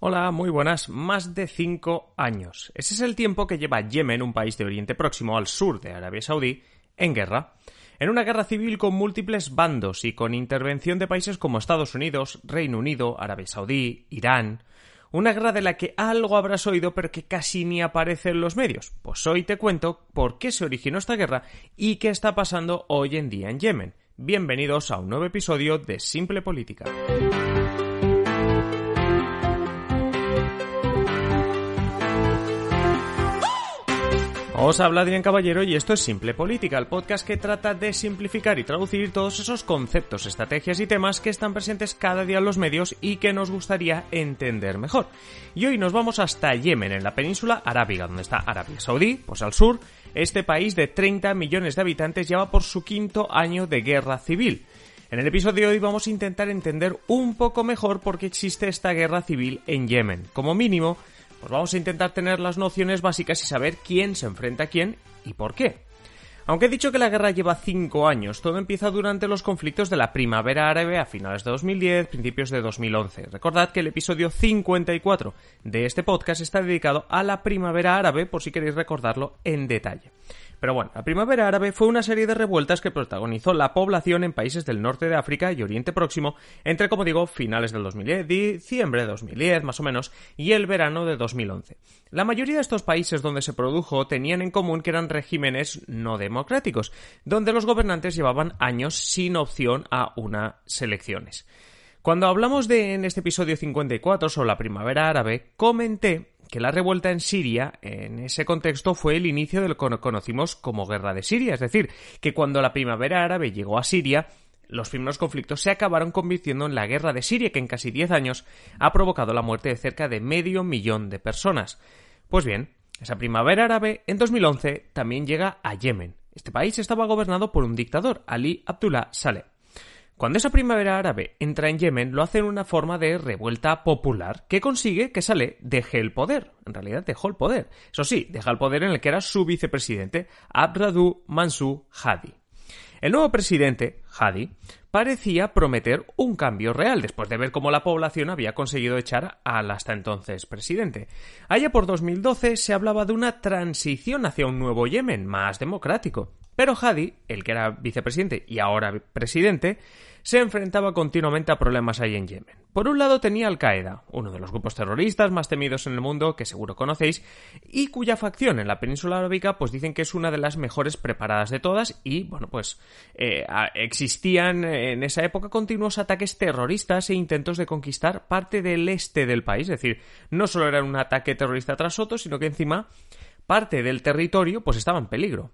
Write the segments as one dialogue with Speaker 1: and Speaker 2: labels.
Speaker 1: Hola, muy buenas. Más de cinco años. Ese es el tiempo que lleva Yemen, un país de Oriente Próximo al sur de Arabia Saudí, en guerra. En una guerra civil con múltiples bandos y con intervención de países como Estados Unidos, Reino Unido, Arabia Saudí, Irán. Una guerra de la que algo habrás oído pero que casi ni aparece en los medios. Pues hoy te cuento por qué se originó esta guerra y qué está pasando hoy en día en Yemen. Bienvenidos a un nuevo episodio de Simple Política. Os habla Adrián Caballero y esto es Simple Política, el podcast que trata de simplificar y traducir todos esos conceptos, estrategias y temas que están presentes cada día en los medios y que nos gustaría entender mejor. Y hoy nos vamos hasta Yemen, en la península arábiga, donde está Arabia Saudí, pues al sur. Este país de 30 millones de habitantes lleva por su quinto año de guerra civil. En el episodio de hoy vamos a intentar entender un poco mejor por qué existe esta guerra civil en Yemen. Como mínimo, pues vamos a intentar tener las nociones básicas y saber quién se enfrenta a quién y por qué. Aunque he dicho que la guerra lleva cinco años, todo empieza durante los conflictos de la primavera árabe a finales de 2010, principios de 2011. Recordad que el episodio 54 de este podcast está dedicado a la primavera árabe, por si queréis recordarlo en detalle. Pero bueno, la primavera árabe fue una serie de revueltas que protagonizó la población en países del norte de África y Oriente Próximo entre, como digo, finales del 2010, diciembre de 2010 más o menos, y el verano de 2011. La mayoría de estos países donde se produjo tenían en común que eran regímenes no democráticos, donde los gobernantes llevaban años sin opción a unas elecciones. Cuando hablamos de en este episodio 54 sobre la primavera árabe, comenté que la revuelta en Siria, en ese contexto, fue el inicio de lo que conocimos como Guerra de Siria, es decir, que cuando la primavera árabe llegó a Siria, los primeros conflictos se acabaron convirtiendo en la Guerra de Siria, que en casi 10 años ha provocado la muerte de cerca de medio millón de personas. Pues bien, esa primavera árabe en 2011 también llega a Yemen. Este país estaba gobernado por un dictador, Ali Abdullah Saleh. Cuando esa primavera árabe entra en Yemen, lo hace en una forma de revuelta popular que consigue que Saleh deje el poder. En realidad dejó el poder. Eso sí, deja el poder en el que era su vicepresidente, Abdradu Mansur Hadi. El nuevo presidente, Hadi, parecía prometer un cambio real después de ver cómo la población había conseguido echar al hasta entonces presidente. Allá por 2012 se hablaba de una transición hacia un nuevo Yemen más democrático. Pero Hadi, el que era vicepresidente y ahora presidente, se enfrentaba continuamente a problemas ahí en Yemen. Por un lado tenía Al Qaeda, uno de los grupos terroristas más temidos en el mundo que seguro conocéis, y cuya facción en la península arábica pues dicen que es una de las mejores preparadas de todas y bueno pues eh, existían en esa época continuos ataques terroristas e intentos de conquistar parte del este del país, es decir, no solo era un ataque terrorista tras otro, sino que encima parte del territorio pues estaba en peligro.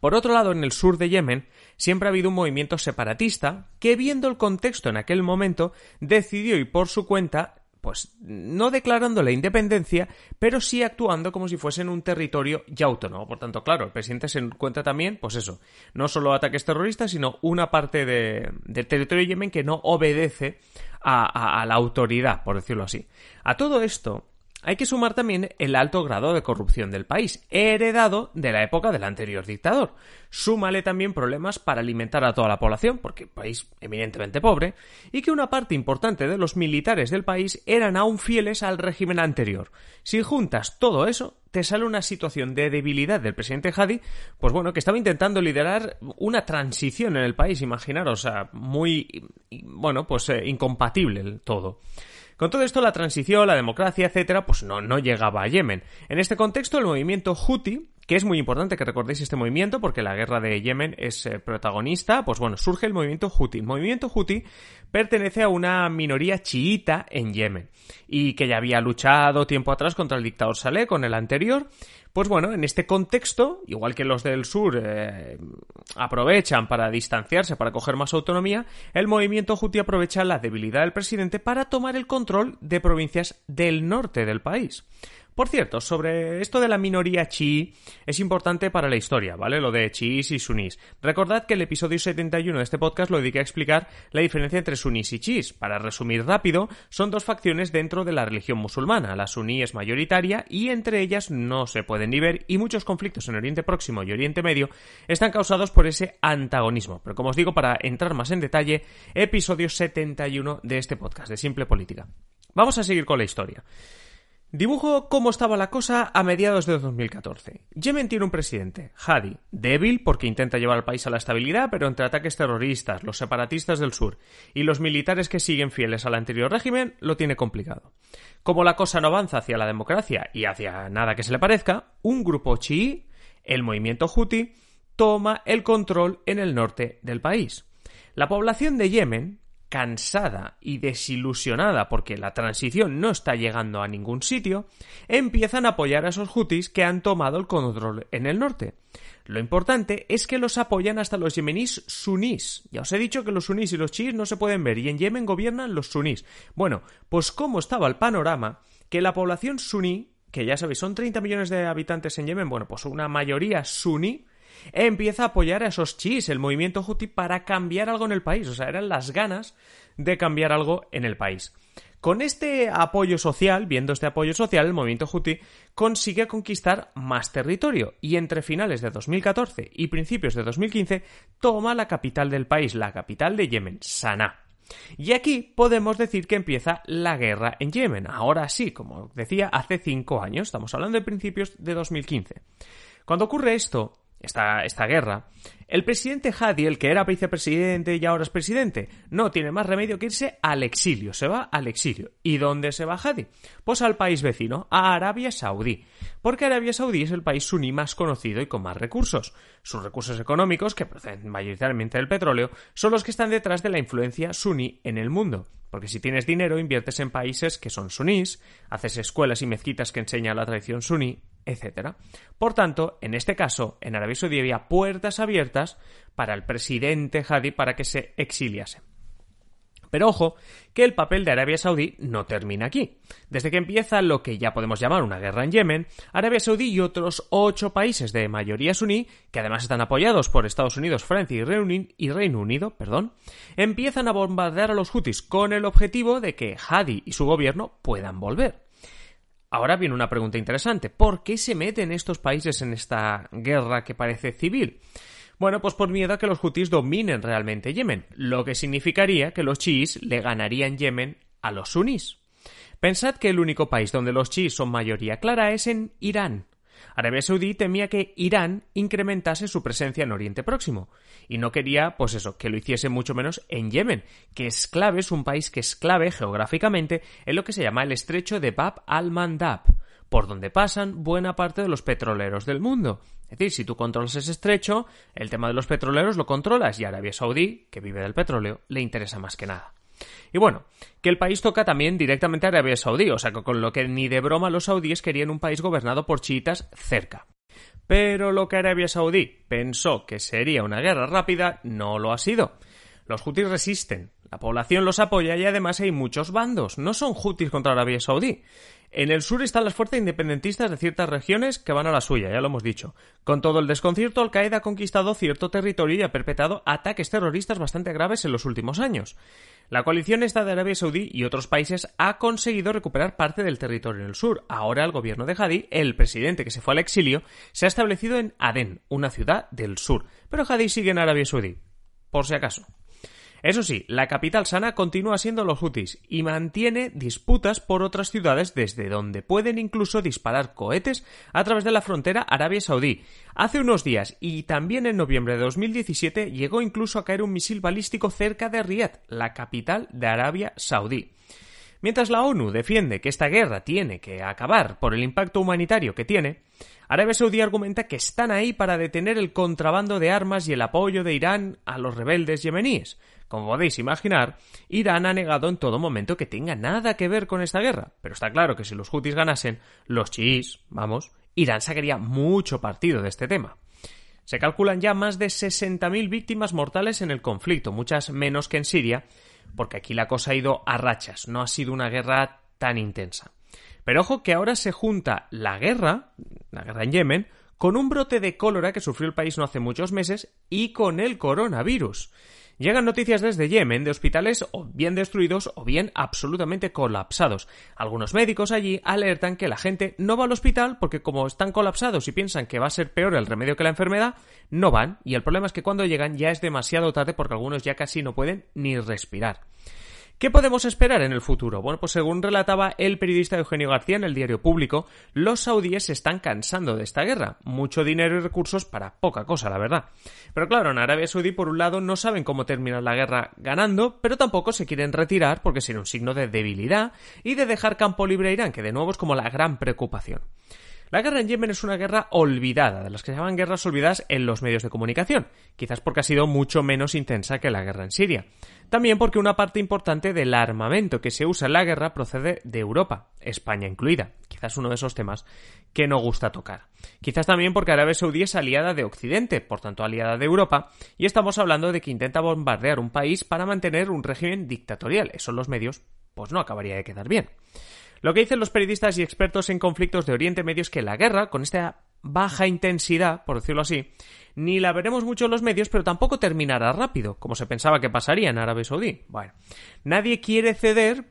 Speaker 1: Por otro lado, en el sur de Yemen siempre ha habido un movimiento separatista que, viendo el contexto en aquel momento, decidió ir por su cuenta pues no declarando la independencia, pero sí actuando como si fuesen un territorio ya autónomo. Por tanto, claro, el presidente se encuentra también, pues eso, no solo ataques terroristas, sino una parte del territorio de Yemen que no obedece a la autoridad, por decirlo así. A todo esto, hay que sumar también el alto grado de corrupción del país, heredado de la época del anterior dictador. Súmale también problemas para alimentar a toda la población, porque país eminentemente pobre, y que una parte importante de los militares del país eran aún fieles al régimen anterior. Si juntas todo eso, te sale una situación de debilidad del presidente Hadi, pues bueno, que estaba intentando liderar una transición en el país, imaginaros, muy, bueno, pues eh, incompatible todo. Con todo esto, la transición, la democracia, etcétera, pues no, no llegaba a Yemen. En este contexto, el movimiento Houthi, que es muy importante que recordéis este movimiento porque la guerra de Yemen es eh, protagonista, pues bueno, surge el movimiento Houthi. El movimiento Houthi pertenece a una minoría chiita en Yemen y que ya había luchado tiempo atrás contra el dictador Saleh con el anterior. Pues bueno, en este contexto, igual que los del sur eh, aprovechan para distanciarse, para coger más autonomía, el movimiento Houthi aprovecha la debilidad del presidente para tomar el control de provincias del norte del país. Por cierto, sobre esto de la minoría chií es importante para la historia, ¿vale? Lo de chiís y sunís. Recordad que el episodio 71 de este podcast lo dediqué a explicar la diferencia entre sunís y chiís. Para resumir rápido, son dos facciones dentro de la religión musulmana. La suní es mayoritaria y entre ellas no se pueden ni ver y muchos conflictos en Oriente Próximo y Oriente Medio están causados por ese antagonismo. Pero como os digo, para entrar más en detalle, episodio 71 de este podcast de Simple Política. Vamos a seguir con la historia. Dibujo cómo estaba la cosa a mediados de 2014. Yemen tiene un presidente, Hadi, débil porque intenta llevar al país a la estabilidad, pero entre ataques terroristas, los separatistas del sur y los militares que siguen fieles al anterior régimen, lo tiene complicado. Como la cosa no avanza hacia la democracia y hacia nada que se le parezca, un grupo chií, el movimiento Houthi, toma el control en el norte del país. La población de Yemen, cansada y desilusionada porque la transición no está llegando a ningún sitio, empiezan a apoyar a esos hutis que han tomado el control en el norte. Lo importante es que los apoyan hasta los yemeníes sunís. Ya os he dicho que los sunís y los chiíes no se pueden ver y en Yemen gobiernan los sunís. Bueno, pues cómo estaba el panorama que la población suní, que ya sabéis son 30 millones de habitantes en Yemen, bueno, pues una mayoría suní, empieza a apoyar a esos chis, el movimiento Houthi, para cambiar algo en el país. O sea, eran las ganas de cambiar algo en el país. Con este apoyo social, viendo este apoyo social, el movimiento Houthi consigue conquistar más territorio y entre finales de 2014 y principios de 2015 toma la capital del país, la capital de Yemen, Sanaa. Y aquí podemos decir que empieza la guerra en Yemen. Ahora sí, como decía, hace cinco años, estamos hablando de principios de 2015. Cuando ocurre esto, esta, esta guerra, el presidente Hadi, el que era vicepresidente y ahora es presidente, no tiene más remedio que irse al exilio, se va al exilio. ¿Y dónde se va Hadi? Pues al país vecino, a Arabia Saudí, porque Arabia Saudí es el país suní más conocido y con más recursos. Sus recursos económicos, que proceden mayoritariamente del petróleo, son los que están detrás de la influencia suní en el mundo. Porque si tienes dinero, inviertes en países que son sunís, haces escuelas y mezquitas que enseñan la tradición suní, etc. Por tanto, en este caso, en Arabia Saudí había puertas abiertas para el presidente Hadi para que se exiliase. Pero ojo, que el papel de Arabia Saudí no termina aquí. Desde que empieza lo que ya podemos llamar una guerra en Yemen, Arabia Saudí y otros ocho países de mayoría suní, que además están apoyados por Estados Unidos, Francia y Reino Unido, perdón, empiezan a bombardear a los hutis con el objetivo de que Hadi y su gobierno puedan volver. Ahora viene una pregunta interesante. ¿Por qué se meten estos países en esta guerra que parece civil? Bueno, pues por miedo a que los hutis dominen realmente Yemen, lo que significaría que los chiíes le ganarían Yemen a los sunís. Pensad que el único país donde los chiíes son mayoría clara es en Irán. Arabia Saudí temía que Irán incrementase su presencia en Oriente Próximo y no quería, pues eso, que lo hiciese mucho menos en Yemen, que es clave, es un país que es clave geográficamente en lo que se llama el estrecho de Bab al-Mandab, por donde pasan buena parte de los petroleros del mundo. Es decir, si tú controlas ese estrecho, el tema de los petroleros lo controlas y Arabia Saudí, que vive del petróleo, le interesa más que nada. Y bueno, que el país toca también directamente a Arabia Saudí, o sea con lo que ni de broma los saudíes querían un país gobernado por chiitas cerca. Pero lo que Arabia Saudí pensó que sería una guerra rápida no lo ha sido. Los hutis resisten, la población los apoya y además hay muchos bandos. No son hutis contra Arabia Saudí. En el sur están las fuerzas independentistas de ciertas regiones que van a la suya, ya lo hemos dicho. Con todo el desconcierto, Al-Qaeda ha conquistado cierto territorio y ha perpetrado ataques terroristas bastante graves en los últimos años. La coalición esta de Arabia Saudí y otros países ha conseguido recuperar parte del territorio en el sur. Ahora el gobierno de Hadi, el presidente que se fue al exilio, se ha establecido en Adén, una ciudad del sur. Pero Hadi sigue en Arabia Saudí. Por si acaso. Eso sí, la capital sana continúa siendo los Houthis y mantiene disputas por otras ciudades desde donde pueden incluso disparar cohetes a través de la frontera Arabia Saudí. Hace unos días y también en noviembre de 2017 llegó incluso a caer un misil balístico cerca de Riyadh, la capital de Arabia Saudí. Mientras la ONU defiende que esta guerra tiene que acabar por el impacto humanitario que tiene, Arabia Saudí argumenta que están ahí para detener el contrabando de armas y el apoyo de Irán a los rebeldes yemeníes. Como podéis imaginar, Irán ha negado en todo momento que tenga nada que ver con esta guerra, pero está claro que si los hutis ganasen, los chiís, vamos, Irán sacaría mucho partido de este tema. Se calculan ya más de 60.000 víctimas mortales en el conflicto, muchas menos que en Siria, porque aquí la cosa ha ido a rachas, no ha sido una guerra tan intensa. Pero ojo que ahora se junta la guerra, la guerra en Yemen, con un brote de cólera que sufrió el país no hace muchos meses y con el coronavirus. Llegan noticias desde Yemen de hospitales o bien destruidos o bien absolutamente colapsados. Algunos médicos allí alertan que la gente no va al hospital porque como están colapsados y piensan que va a ser peor el remedio que la enfermedad, no van y el problema es que cuando llegan ya es demasiado tarde porque algunos ya casi no pueden ni respirar. ¿Qué podemos esperar en el futuro? Bueno, pues según relataba el periodista Eugenio García en el diario público, los saudíes se están cansando de esta guerra. Mucho dinero y recursos para poca cosa, la verdad. Pero claro, en Arabia Saudí, por un lado, no saben cómo terminar la guerra ganando, pero tampoco se quieren retirar porque sería un signo de debilidad y de dejar campo libre a Irán, que de nuevo es como la gran preocupación. La guerra en Yemen es una guerra olvidada, de las que se llaman guerras olvidadas en los medios de comunicación, quizás porque ha sido mucho menos intensa que la guerra en Siria. También porque una parte importante del armamento que se usa en la guerra procede de Europa, España incluida, quizás uno de esos temas que no gusta tocar. Quizás también porque Arabia Saudí es aliada de Occidente, por tanto aliada de Europa, y estamos hablando de que intenta bombardear un país para mantener un régimen dictatorial. Eso en los medios, pues no acabaría de quedar bien. Lo que dicen los periodistas y expertos en conflictos de Oriente Medio es que la guerra, con esta baja intensidad, por decirlo así, ni la veremos mucho en los medios, pero tampoco terminará rápido, como se pensaba que pasaría en Arabia Saudí. Bueno, nadie quiere ceder,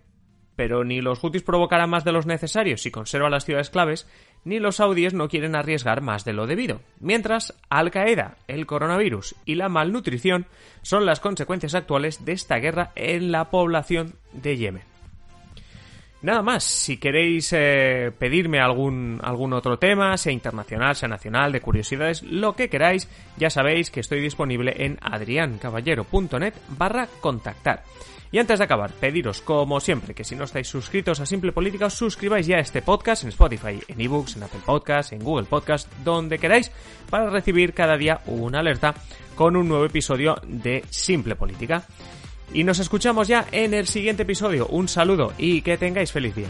Speaker 1: pero ni los hutis provocarán más de los necesarios si conservan las ciudades claves, ni los saudíes no quieren arriesgar más de lo debido. Mientras, Al Qaeda, el coronavirus y la malnutrición son las consecuencias actuales de esta guerra en la población de Yemen. Nada más, si queréis eh, pedirme algún, algún otro tema, sea internacional, sea nacional, de curiosidades, lo que queráis, ya sabéis que estoy disponible en adriancaballero.net barra contactar. Y antes de acabar, pediros, como siempre, que si no estáis suscritos a Simple Política, os suscribáis ya a este podcast en Spotify, en ebooks, en Apple Podcasts, en Google Podcasts, donde queráis, para recibir cada día una alerta con un nuevo episodio de Simple Política. Y nos escuchamos ya en el siguiente episodio. Un saludo y que tengáis feliz día.